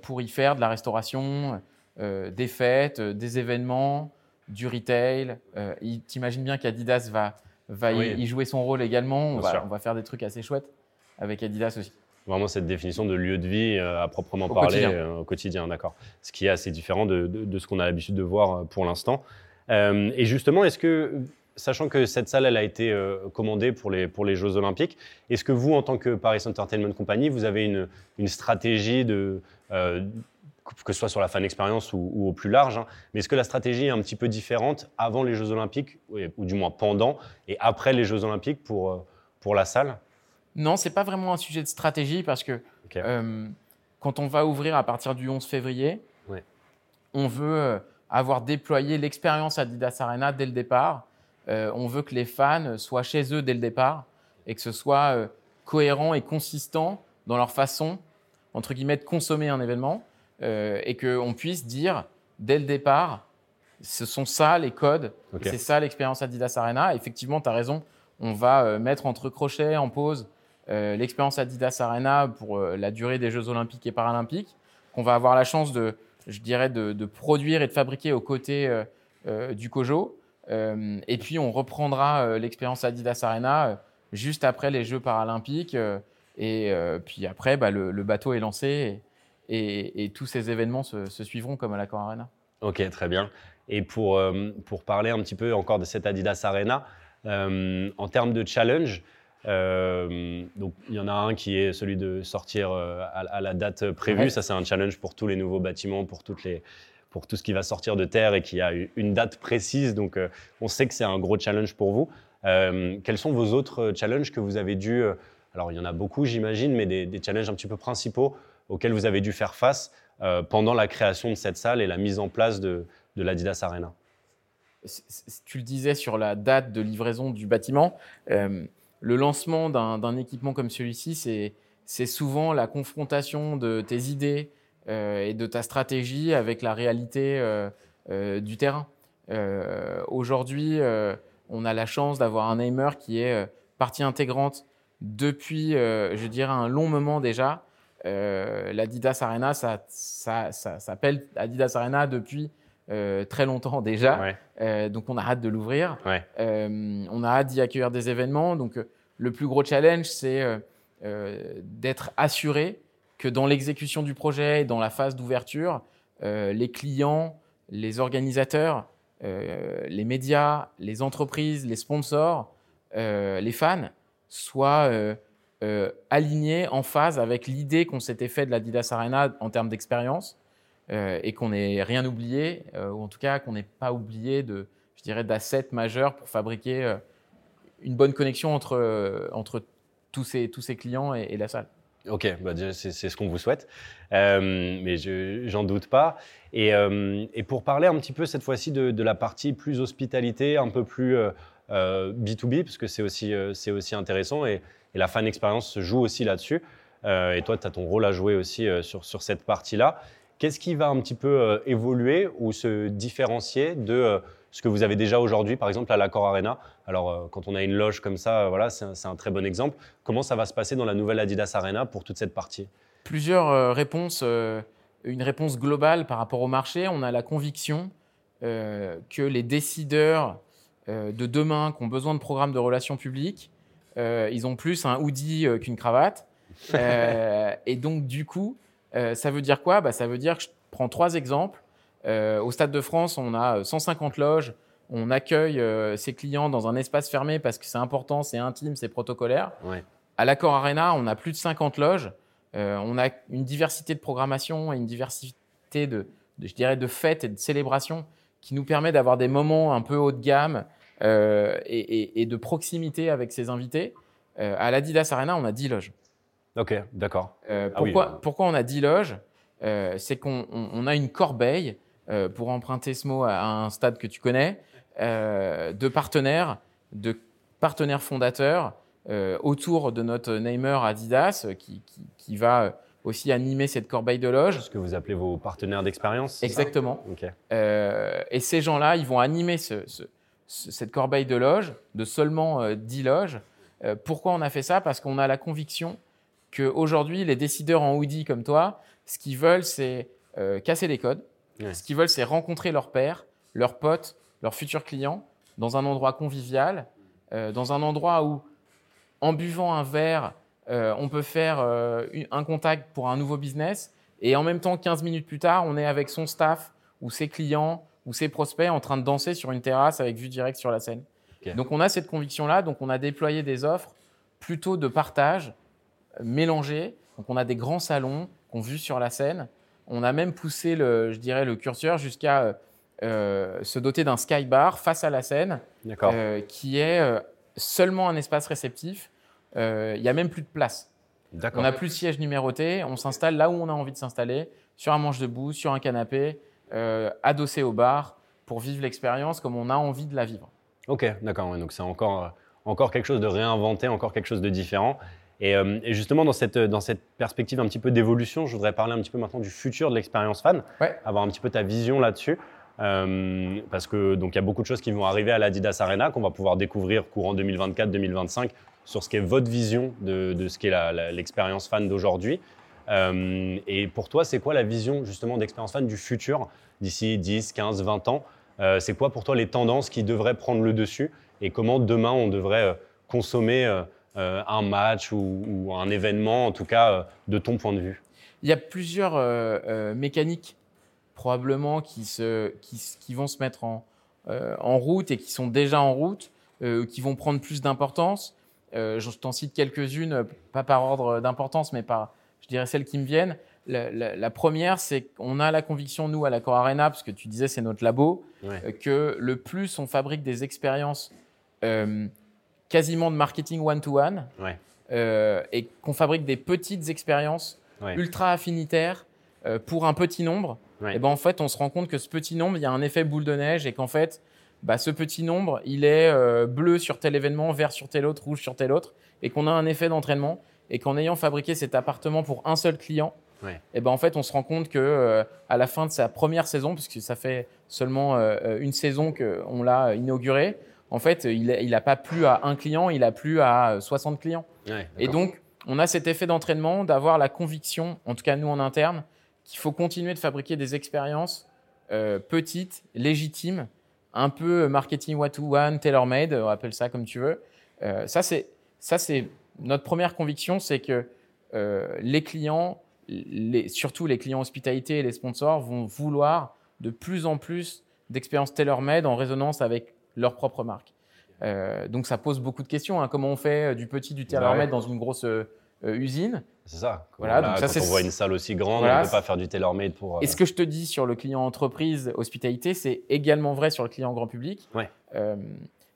pour y faire de la restauration, des fêtes, des événements, du retail. Euh, T'imagines bien qu'Adidas va, va y, jouer son rôle également. On va, faire des trucs assez chouettes avec Adidas aussi. Vraiment cette définition de lieu de vie euh, à proprement parler euh, au quotidien, d'accord. Ce qui est assez différent de, ce qu'on a l'habitude de voir euh, pour l'instant. Et justement, est-ce que, sachant que cette salle elle a été commandée pour les, pour les Jeux Olympiques, est-ce que vous, en tant que Paris Entertainment Company, vous avez une, une stratégie de que ce soit sur la fan expérience ou, au plus large. Hein. Mais est-ce que la stratégie est un petit peu différente avant les Jeux Olympiques, ou du moins pendant, et après les Jeux Olympiques pour, euh, pour la salle? Non, c'est pas vraiment un sujet de stratégie parce que euh, quand on va ouvrir à partir du 11 février, on veut euh, avoir déployé l'expérience Adidas Arena dès le départ. on veut que les fans soient chez eux dès le départ et que ce soit cohérent et consistant dans leur façon, entre guillemets, de consommer un événement. Euh, et qu'on puisse dire dès le départ, ce sont ça les codes, c'est ça l'expérience Adidas Arena. Effectivement, tu as raison, on va euh, mettre entre crochets, en pause, euh, l'expérience Adidas Arena pour la durée des Jeux Olympiques et Paralympiques, qu'on va avoir la chance de, je dirais, de, produire et de fabriquer aux côtés du COJO. et puis, on reprendra l'expérience Adidas Arena juste après les Jeux Paralympiques. et puis après, bah, le, bateau est lancé et, tous ces événements se, suivront comme à l'Accor Arena. Ok, très bien. Et pour, euh, pour parler un petit peu encore de cette Adidas Arena, euh, en termes de challenge, euh, donc il y en a un qui est celui de sortir à, la date prévue. Ça, c'est un challenge pour tous les nouveaux bâtiments, pour toutes les pour tout ce qui va sortir de terre et qui a une date précise. Donc, on sait que c'est un gros challenge pour vous. quels sont vos autres challenges que vous avez dû Alors, il y en a beaucoup, j'imagine, mais des, des, challenges un petit peu principaux auxquels vous avez dû faire face euh, pendant la création de cette salle et la mise en place de, l'Adidas Arena? Tu le disais sur la date de livraison du bâtiment, euh, le lancement d'un équipement comme celui-ci, c'est souvent la confrontation de tes idées euh, et de ta stratégie avec la réalité du terrain. Aujourd'hui, on a la chance d'avoir un aimer qui est partie intégrante depuis, je dirais, un long moment déjà, euh, L'Adidas Arena, ça, s'appelle Adidas Arena depuis euh, très longtemps déjà. Euh, donc, on a hâte de l'ouvrir. on a hâte d'y accueillir des événements. Donc, le plus gros challenge, c'est d'être assuré que dans l'exécution du projet et dans la phase d'ouverture, les clients, les organisateurs, les médias, les entreprises, les sponsors, les fans soient euh, aligné, en phase avec l'idée qu'on s'était fait de la Didas Arena en termes d'expérience euh, et qu'on n'ait rien oublié, euh, ou en tout cas qu'on n'ait pas oublié de, je dirais, d'assets majeurs pour fabriquer une bonne connexion entre, entre tous, ces, tous ces clients et, la salle. Ok, bah c'est ce qu'on vous souhaite, mais j'en doute pas. Et, pour parler un petit peu cette fois-ci de, la partie plus hospitalité, un peu plus B2B, parce que c'est aussi, aussi intéressant. Et, et la fan expérience se joue aussi là-dessus. Euh, et toi, tu as ton rôle à jouer aussi euh, sur, sur cette partie-là. Qu'est-ce qui va un petit peu euh, évoluer ou se différencier de ce que vous avez déjà aujourd'hui, par exemple à l'Accor Arena? Alors, quand on a une loge comme ça, voilà, c'est un, très bon exemple. Comment ça va se passer dans la nouvelle Adidas Arena pour toute cette partie? Plusieurs réponses. une réponse globale par rapport au marché. On a la conviction que les décideurs de demain qui ont besoin de programmes de relations publiques euh, ils ont plus un hoodie euh, qu'une cravate. Euh, et donc, du coup, ça veut dire quoi? Bah, Ça veut dire que je prends trois exemples. au Stade de France, on a 150 loges. On accueille ses clients dans un espace fermé parce que c'est important, c'est intime, c'est protocolaire. À l'Accor Arena, on a plus de 50 loges. on a une diversité de programmation et une diversité de, de, je dirais, de fêtes et de célébrations qui nous permet d'avoir des moments un peu haut de gamme euh, et, de proximité avec ses invités. Euh, à l'Adidas Arena, on a 10 loges. Ok, d'accord. Euh, ah pourquoi, pourquoi on a 10 loges? C'est qu'on a une corbeille, pour emprunter ce mot à un stade que tu connais, de partenaires, de partenaires fondateurs autour de notre namer Adidas qui, qui va aussi animer cette corbeille de loge. Ce que vous appelez vos partenaires d'expérience Exactement. Euh, et ces gens-là, ils vont animer cette corbeille de loge de seulement 10 euh, loges. Euh, pourquoi on a fait ça? Parce qu'on a la conviction qu'aujourd'hui, les décideurs en hoodie comme toi, ce qu'ils veulent, c'est casser les codes. Ce qu'ils veulent, c'est rencontrer leurs pairs, leurs potes, leurs futurs clients dans un endroit convivial, dans un endroit où, en buvant un verre, euh, on peut faire euh, un contact pour un nouveau business et en même temps, 15 minutes plus tard, on est avec son staff ou ses clients ou ses prospects en train de danser sur une terrasse avec vue directe sur la scène. Donc on a cette conviction-là, donc on a déployé des offres plutôt de partage euh, mélangées. Donc on a des grands salons qu'on vue sur la scène. On a même poussé le, je dirais, le curseur jusqu'à se doter d'un sky bar face à la scène, qui est seulement un espace réceptif euh, il n'y a même plus de place. On n'a plus de siège numéroté, on s'installe là où on a envie de s'installer, sur un manche debout, sur un canapé, euh, adossé au bar, pour vivre l'expérience comme on a envie de la vivre. Ok, d'accord. donc c'est encore, euh, encore quelque chose de réinventé, encore quelque chose de différent. Et, justement, dans cette, dans cette perspective un petit peu d'évolution, je voudrais parler un petit peu maintenant du futur de l'expérience fan, avoir un petit peu ta vision là-dessus. parce que donc il y a beaucoup de choses qui vont arriver à l'Adidas Arena qu'on va pouvoir découvrir courant 2024-2025 sur ce qu'est votre vision de, ce qu'est l'expérience fan d'aujourd'hui. Euh, et pour toi, c'est quoi la vision justement d'expérience fan du futur d'ici 10, 15, 20 ans? Euh, C'est quoi pour toi les tendances qui devraient prendre le dessus? Et comment demain on devrait euh, consommer un match ou, un événement, en tout cas de ton point de vue Il y a plusieurs mécaniques probablement qui, se, qui, vont se mettre en, en route et qui sont déjà en route, qui vont prendre plus d'importance. Euh, je t'en cite quelques-unes, pas par ordre d'importance, mais par, je dirais, celles qui me viennent. La, première, c'est qu'on a la conviction, nous, à la Core Arena, parce que tu disais c'est notre labo, euh, que le plus on fabrique des expériences euh, quasiment de marketing one-to-one, et qu'on fabrique des petites expériences ultra affinitaires pour un petit nombre, et ben en fait, on se rend compte que ce petit nombre, il y a un effet boule de neige, et qu'en fait, bah, ce petit nombre, il est euh, bleu sur tel événement, vert sur tel autre, rouge sur tel autre, et qu'on a un effet d'entraînement, et qu'en ayant fabriqué cet appartement pour un seul client, et ben en fait, on se rend compte que euh, à la fin de sa première saison, puisque ça fait seulement euh, une saison qu'on l'a inauguré, en fait, il n'a pas plu à un client, il a plu à 60 clients. et donc, on a cet effet d'entraînement, d'avoir la conviction, en tout cas nous en interne, qu'il faut continuer de fabriquer des expériences petites, légitimes, un peu marketing one-to-one, tailor-made, on appelle ça comme tu veux. Euh, ça, c'est, ça, c'est notre première conviction, c'est que euh, les clients, les, surtout les clients hospitalité et les sponsors, vont vouloir de plus en plus d'expériences tailor-made en résonance avec leur propre marque. Euh, donc ça pose beaucoup de questions. Hein. Comment on fait du petit, du tailor-made dans une grosse euh, usine? C'est ça. Voilà, donc ça, on voit une salle aussi grande, on ne peut pas faire du tailor-made pour. Et ce que je te dis sur le client entreprise hospitalité, c'est également vrai sur le client grand public. Ouais. Euh,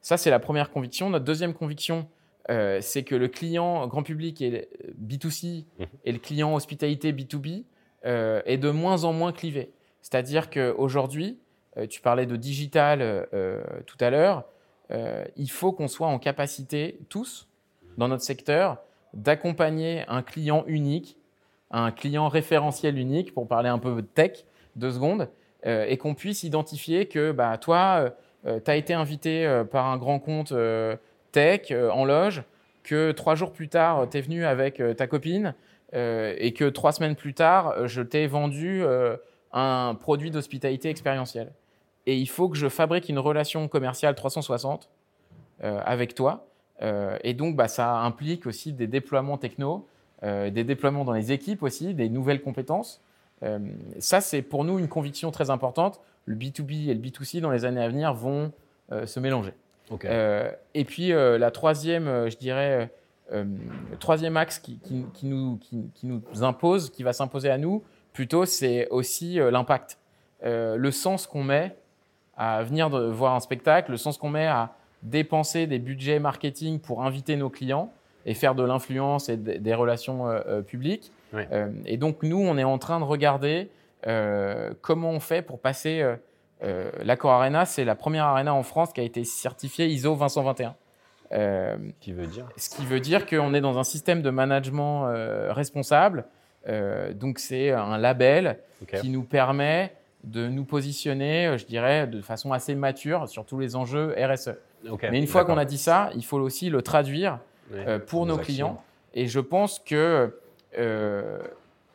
ça, c'est la première conviction. Notre deuxième conviction, euh, c'est que le client grand public et B2C mhm. et le client hospitalité B2B est de moins en moins clivé. C'est-à-dire qu'aujourd'hui, tu parlais de digital tout à l'heure, il faut qu'on soit en capacité, tous, dans notre secteur, d'accompagner un client unique, un client référentiel unique, pour parler un peu de tech, deux secondes, euh, et qu'on puisse identifier que bah, toi, euh, tu as été invité euh, par un grand compte tech en loge, que trois jours plus tard, tu es venu avec ta copine, et que trois semaines plus tard, je t'ai vendu un produit d'hospitalité expérientielle. Et il faut que je fabrique une relation commerciale 360 avec toi euh, et donc, bah, ça implique aussi des déploiements techno, euh, des déploiements dans les équipes aussi, des nouvelles compétences. Euh, ça, c'est pour nous une conviction très importante. Le B2B et le B2C dans les années à venir vont se mélanger. et puis, la troisième, je dirais, troisième axe qui, nous, qui, nous, impose, qui va s'imposer à nous, plutôt, c'est aussi l'impact. le sens qu'on met à venir de voir un spectacle, le sens qu'on met à dépenser des budgets marketing pour inviter nos clients et faire de l'influence et des relations euh, euh, publiques. Euh, et donc, nous, on est en train de regarder comment on fait pour passer L'Accor Arena, c'est la première arena en France qui a été certifiée ISO 2121. Euh, Qui veut dire ce qui veut dire qu'on est dans un système de management responsable. Donc c'est un label qui nous permet de nous positionner, euh, je dirais, de façon assez mature sur tous les enjeux RSE. Mais une fois qu'on a dit ça, il faut aussi le traduire euh, pour nos actions. clients. Et je pense que euh,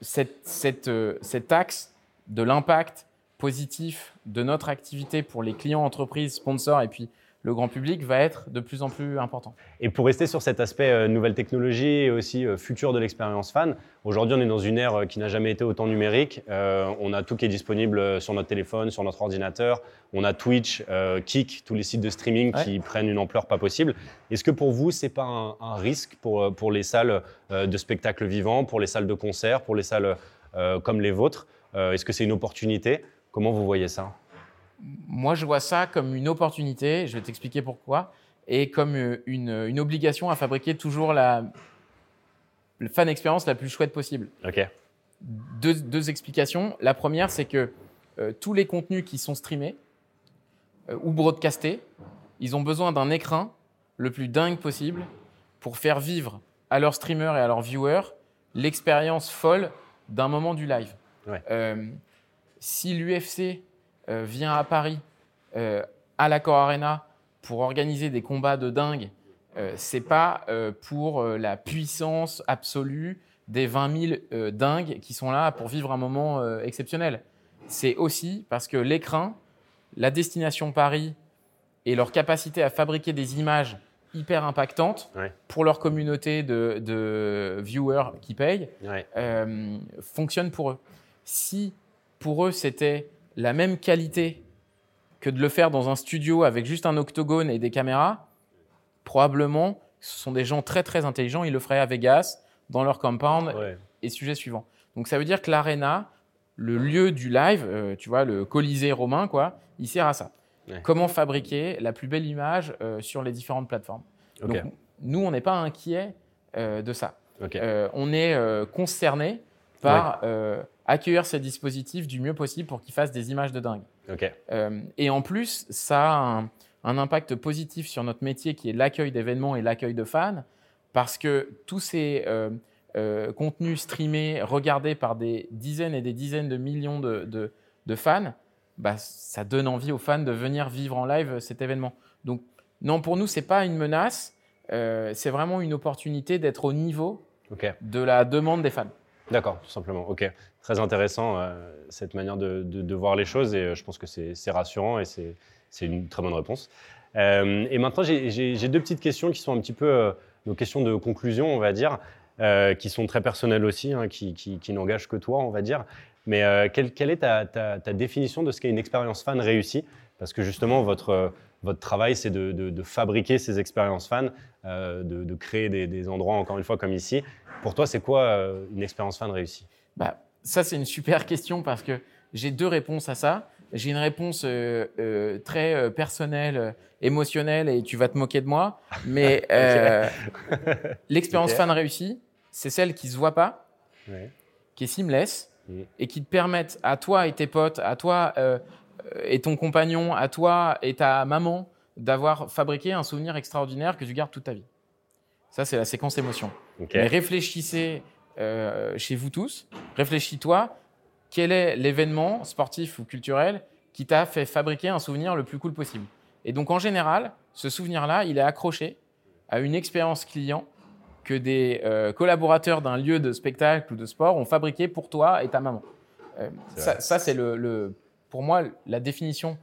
cette, cette, euh, cet axe de l'impact positif de notre activité pour les clients, entreprises, sponsors et puis le grand public va être de plus en plus important. Et pour rester sur cet aspect euh, nouvelle technologie et aussi euh, futur de l'expérience fan, aujourd'hui on est dans une ère euh, qui n'a jamais été autant numérique. Euh, on a tout qui est disponible sur notre téléphone, sur notre ordinateur. On a Twitch, Kik, tous les sites de streaming Ouais. qui prennent une ampleur pas possible. Est-ce que pour vous c'est pas un, un risque pour, pour les salles de spectacle vivant, pour les salles de concert, pour les salles comme les vôtres? Est-ce que c'est une opportunité? Comment vous voyez ça? Moi, je vois ça comme une opportunité, je vais t'expliquer pourquoi, et comme euh, une, une obligation à fabriquer toujours la, la fan expérience la plus chouette possible. Ok. deux, deux explications. La première, c'est que euh, tous les contenus qui sont streamés euh, ou broadcastés, ils ont besoin d'un écran le plus dingue possible pour faire vivre à leurs streamers et à leurs viewers l'expérience folle d'un moment du live. Ouais. Euh, si l'UFC vient à Paris, euh, à l'Accor Arena, pour organiser des combats de dingue, euh, c'est pas euh, pour euh, la puissance absolue des 20 000 euh, dingues qui sont là pour vivre un moment euh, exceptionnel. C'est aussi parce que l'écran, la destination Paris et leur capacité à fabriquer des images hyper impactantes Ouais. pour leur communauté de, de viewers qui payent Ouais. euh, fonctionnent pour eux. Si pour eux c'était la même qualité que de le faire dans un studio avec juste un octogone et des caméras, probablement ce sont des gens très très intelligents, ils le feraient à Vegas, dans leur compound Ouais. et sujet suivant. Donc ça veut dire que l'arena, le lieu du live, euh, tu vois, le Colisée romain, quoi, il sert à ça. Ouais. Comment fabriquer la plus belle image euh, sur les différentes plateformes. Donc nous, on n'est pas inquiet euh, de ça. On est concerné par euh, accueillir ces dispositifs du mieux possible pour qu'ils fassent des images de dingue. Euh, et en plus, ça a un, un impact positif sur notre métier qui est l'accueil d'événements et l'accueil de fans, parce que tous ces euh, contenus streamés, regardés par des dizaines et des dizaines de millions de, de- de fans, bah, ça donne envie aux fans de venir vivre en live cet événement. Donc, non, pour nous, c'est pas une menace, c'est vraiment une opportunité d'être au niveau de la demande des fans. D'accord, tout simplement. Ok, très intéressant euh, cette manière de, voir les choses et euh, je pense que c'est rassurant et c'est une très bonne réponse. Euh, et maintenant, j'ai- deux petites questions qui sont un petit peu nos questions de conclusion, on va dire, qui sont très personnelles aussi, hein, qui, n'engagent que toi, on va dire. Mais quelle, est ta, définition de ce qu'est une expérience fan réussie? Parce que justement, votre, travail, c'est de, fabriquer ces expériences fans, de, créer des endroits, encore une fois, comme ici. Pour toi, c'est quoi euh, une expérience fan réussie Bah, ça, c'est une super question parce que j'ai deux réponses à ça. J'ai une réponse euh, euh, très euh, personnelle, émotionnelle, et tu vas te moquer de moi. Mais l'expérience fan réussie, c'est celle qui se voit pas, Ouais. qui est seamless, et qui te permettent à toi et tes potes, à toi et ton compagnon, à toi et ta maman, d'avoir fabriqué un souvenir extraordinaire que tu gardes toute ta vie. Ça, c'est la séquence émotion. Mais réfléchissez euh, chez vous tous, réfléchis-toi, quel est l'événement sportif ou culturel qui t'a fait fabriquer un souvenir le plus cool possible? Et donc en général, ce souvenir-là, il est accroché à une expérience client que des euh, collaborateurs d'un lieu de spectacle ou de sport ont fabriqué pour toi et ta maman. Euh, ça, c'est le, le- pour moi la définition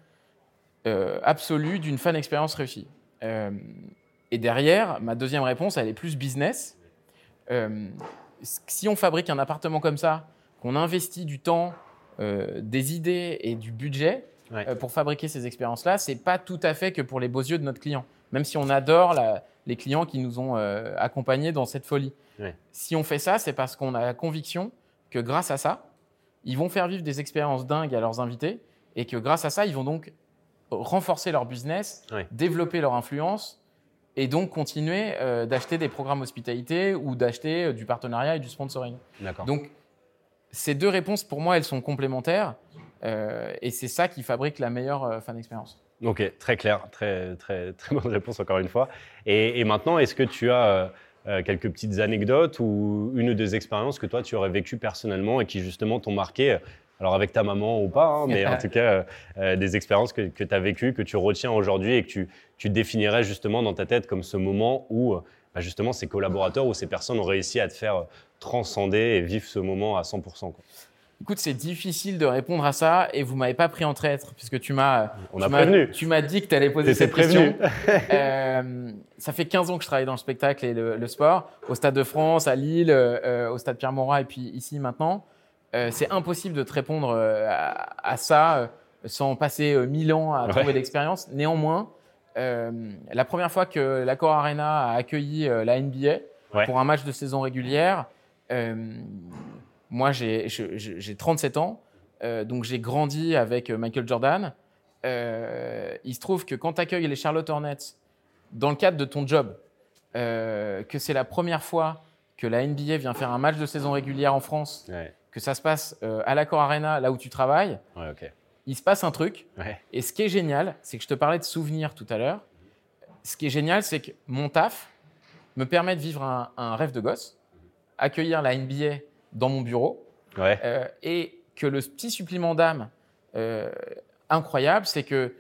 absolue d'une fan expérience réussie. Et derrière, ma deuxième réponse, elle est plus business. Euh, si on fabrique un appartement comme ça, qu'on investit du temps, euh, des idées et du budget Ouais. euh, pour fabriquer ces expériences-là, c'est pas tout à fait que pour les beaux yeux de notre client. Même si on adore la- les clients qui nous ont accompagnés dans cette folie. Ouais. Si on fait ça, c'est parce qu'on a la conviction que grâce à ça, ils vont faire vivre des expériences dingues à leurs invités et que grâce à ça, ils vont donc renforcer leur business, Ouais. développer leur influence et donc continuer euh, d'acheter des programmes hospitalité ou d'acheter euh, du partenariat et du sponsoring. D'accord. Donc, ces deux réponses, pour moi, elles sont complémentaires. et c'est ça qui fabrique la meilleure fan expérience. Ok, très clair, très, très, très bonne réponse encore une fois. Et, maintenant, est-ce que tu as quelques petites anecdotes ou une ou deux expériences que toi tu aurais vécues personnellement et qui justement t'ont marqué alors avec ta maman ou pas, hein, mais en tout cas euh, euh, des expériences que, tu as vécues, que tu retiens aujourd'hui et que tu, tu, définirais justement dans ta tête comme ce moment où euh, bah, justement ces collaborateurs ou ces personnes ont réussi à te faire transcender et vivre ce moment à 100%. Écoute, c'est difficile de répondre à ça et vous m'avez pas pris en traître puisque tu m'as. On a prévenu. Tu m'as dit que tu allais poser cette question. ça fait 15 ans que je travaille dans le spectacle et le, sport, au Stade de France, à Lille, au Stade Pierre-Mauroy et puis ici maintenant. Euh, c'est impossible de te répondre euh, à, ça euh, sans passer mille ans à trouver l'expérience. Néanmoins, la première fois que l'Accor Arena a accueilli la NBA pour un match de saison régulière, moi j'ai 37 ans, donc j'ai grandi avec Michael Jordan. il se trouve que quand tu accueilles les Charlotte Hornets dans le cadre de ton job, que c'est la première fois que la NBA vient faire un match de saison régulière en France, que ça se passe euh, à l'Accor Arena, là où tu travailles, il se passe un truc. Et ce qui est génial, c'est que je te parlais de souvenirs tout à l'heure. Ce qui est génial, c'est que mon taf me permet de vivre un, rêve de gosse, accueillir la NBA dans mon bureau, euh, et que le petit supplément d'âme euh, incroyable, c'est que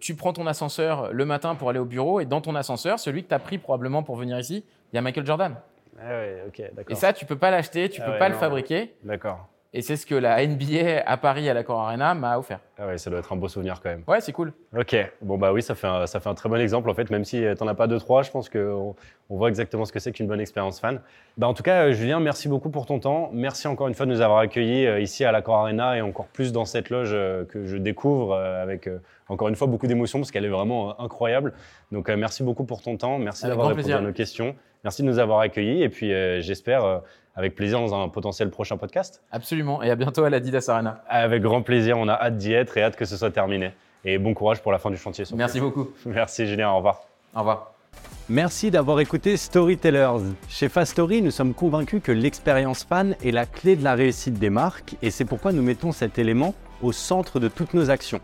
tu prends ton ascenseur le matin pour aller au bureau, et dans ton ascenseur, celui que tu as pris probablement pour venir ici, il y a Michael Jordan. Ah et ça, tu peux pas l'acheter, tu ah peux pas le fabriquer. D'accord. Et c'est ce que la NBA à Paris, à la Core Arena, m'a offert. Ah ouais, ça doit être un beau souvenir quand même. Ouais, c'est cool. Ok, bon bah oui, ça fait un, ça fait un très bon exemple en fait, même si tu n'en as pas deux, trois, je pense qu'on on voit exactement ce que c'est qu'une bonne expérience fan. Bah, en tout cas, euh, Julien, merci beaucoup pour ton temps. Merci encore une fois de nous avoir accueillis euh, ici à la Core Arena et encore plus dans cette loge euh, que je découvre avec encore une fois beaucoup d'émotions parce qu'elle est vraiment incroyable. Donc merci beaucoup pour ton temps, merci d'avoir répondu à nos questions. Merci de nous avoir accueillis et puis euh, j'espère euh, avec plaisir dans un potentiel prochain podcast. Absolument et à bientôt à la Didas Arena. Avec grand plaisir, on a hâte d'y être et hâte que ce soit terminé. Et bon courage pour la fin du chantier. Merci beaucoup. Merci Julien, au revoir. Au revoir. Merci d'avoir écouté Storytellers. Chez Fastory, nous sommes convaincus que l'expérience fan est la clé de la réussite des marques et c'est pourquoi nous mettons cet élément au centre de toutes nos actions.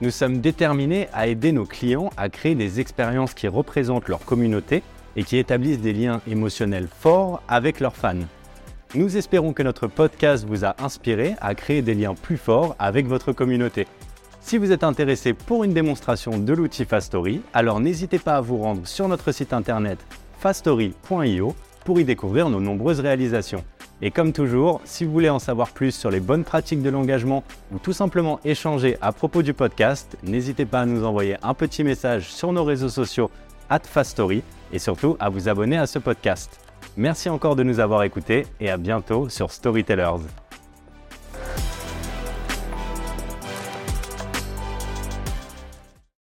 Nous sommes déterminés à aider nos clients à créer des expériences qui représentent leur communauté et qui établissent des liens émotionnels forts avec leurs fans. Nous espérons que notre podcast vous a inspiré à créer des liens plus forts avec votre communauté. Si vous êtes intéressé pour une démonstration de l'outil Fastory, alors n'hésitez pas à vous rendre sur notre site internet fastory.io pour y découvrir nos nombreuses réalisations. Et comme toujours, si vous voulez en savoir plus sur les bonnes pratiques de l'engagement ou tout simplement échanger à propos du podcast, n'hésitez pas à nous envoyer un petit message sur nos réseaux sociaux at Fastory et surtout à vous abonner à ce podcast. Merci encore de nous avoir écoutés et à bientôt sur Storytellers.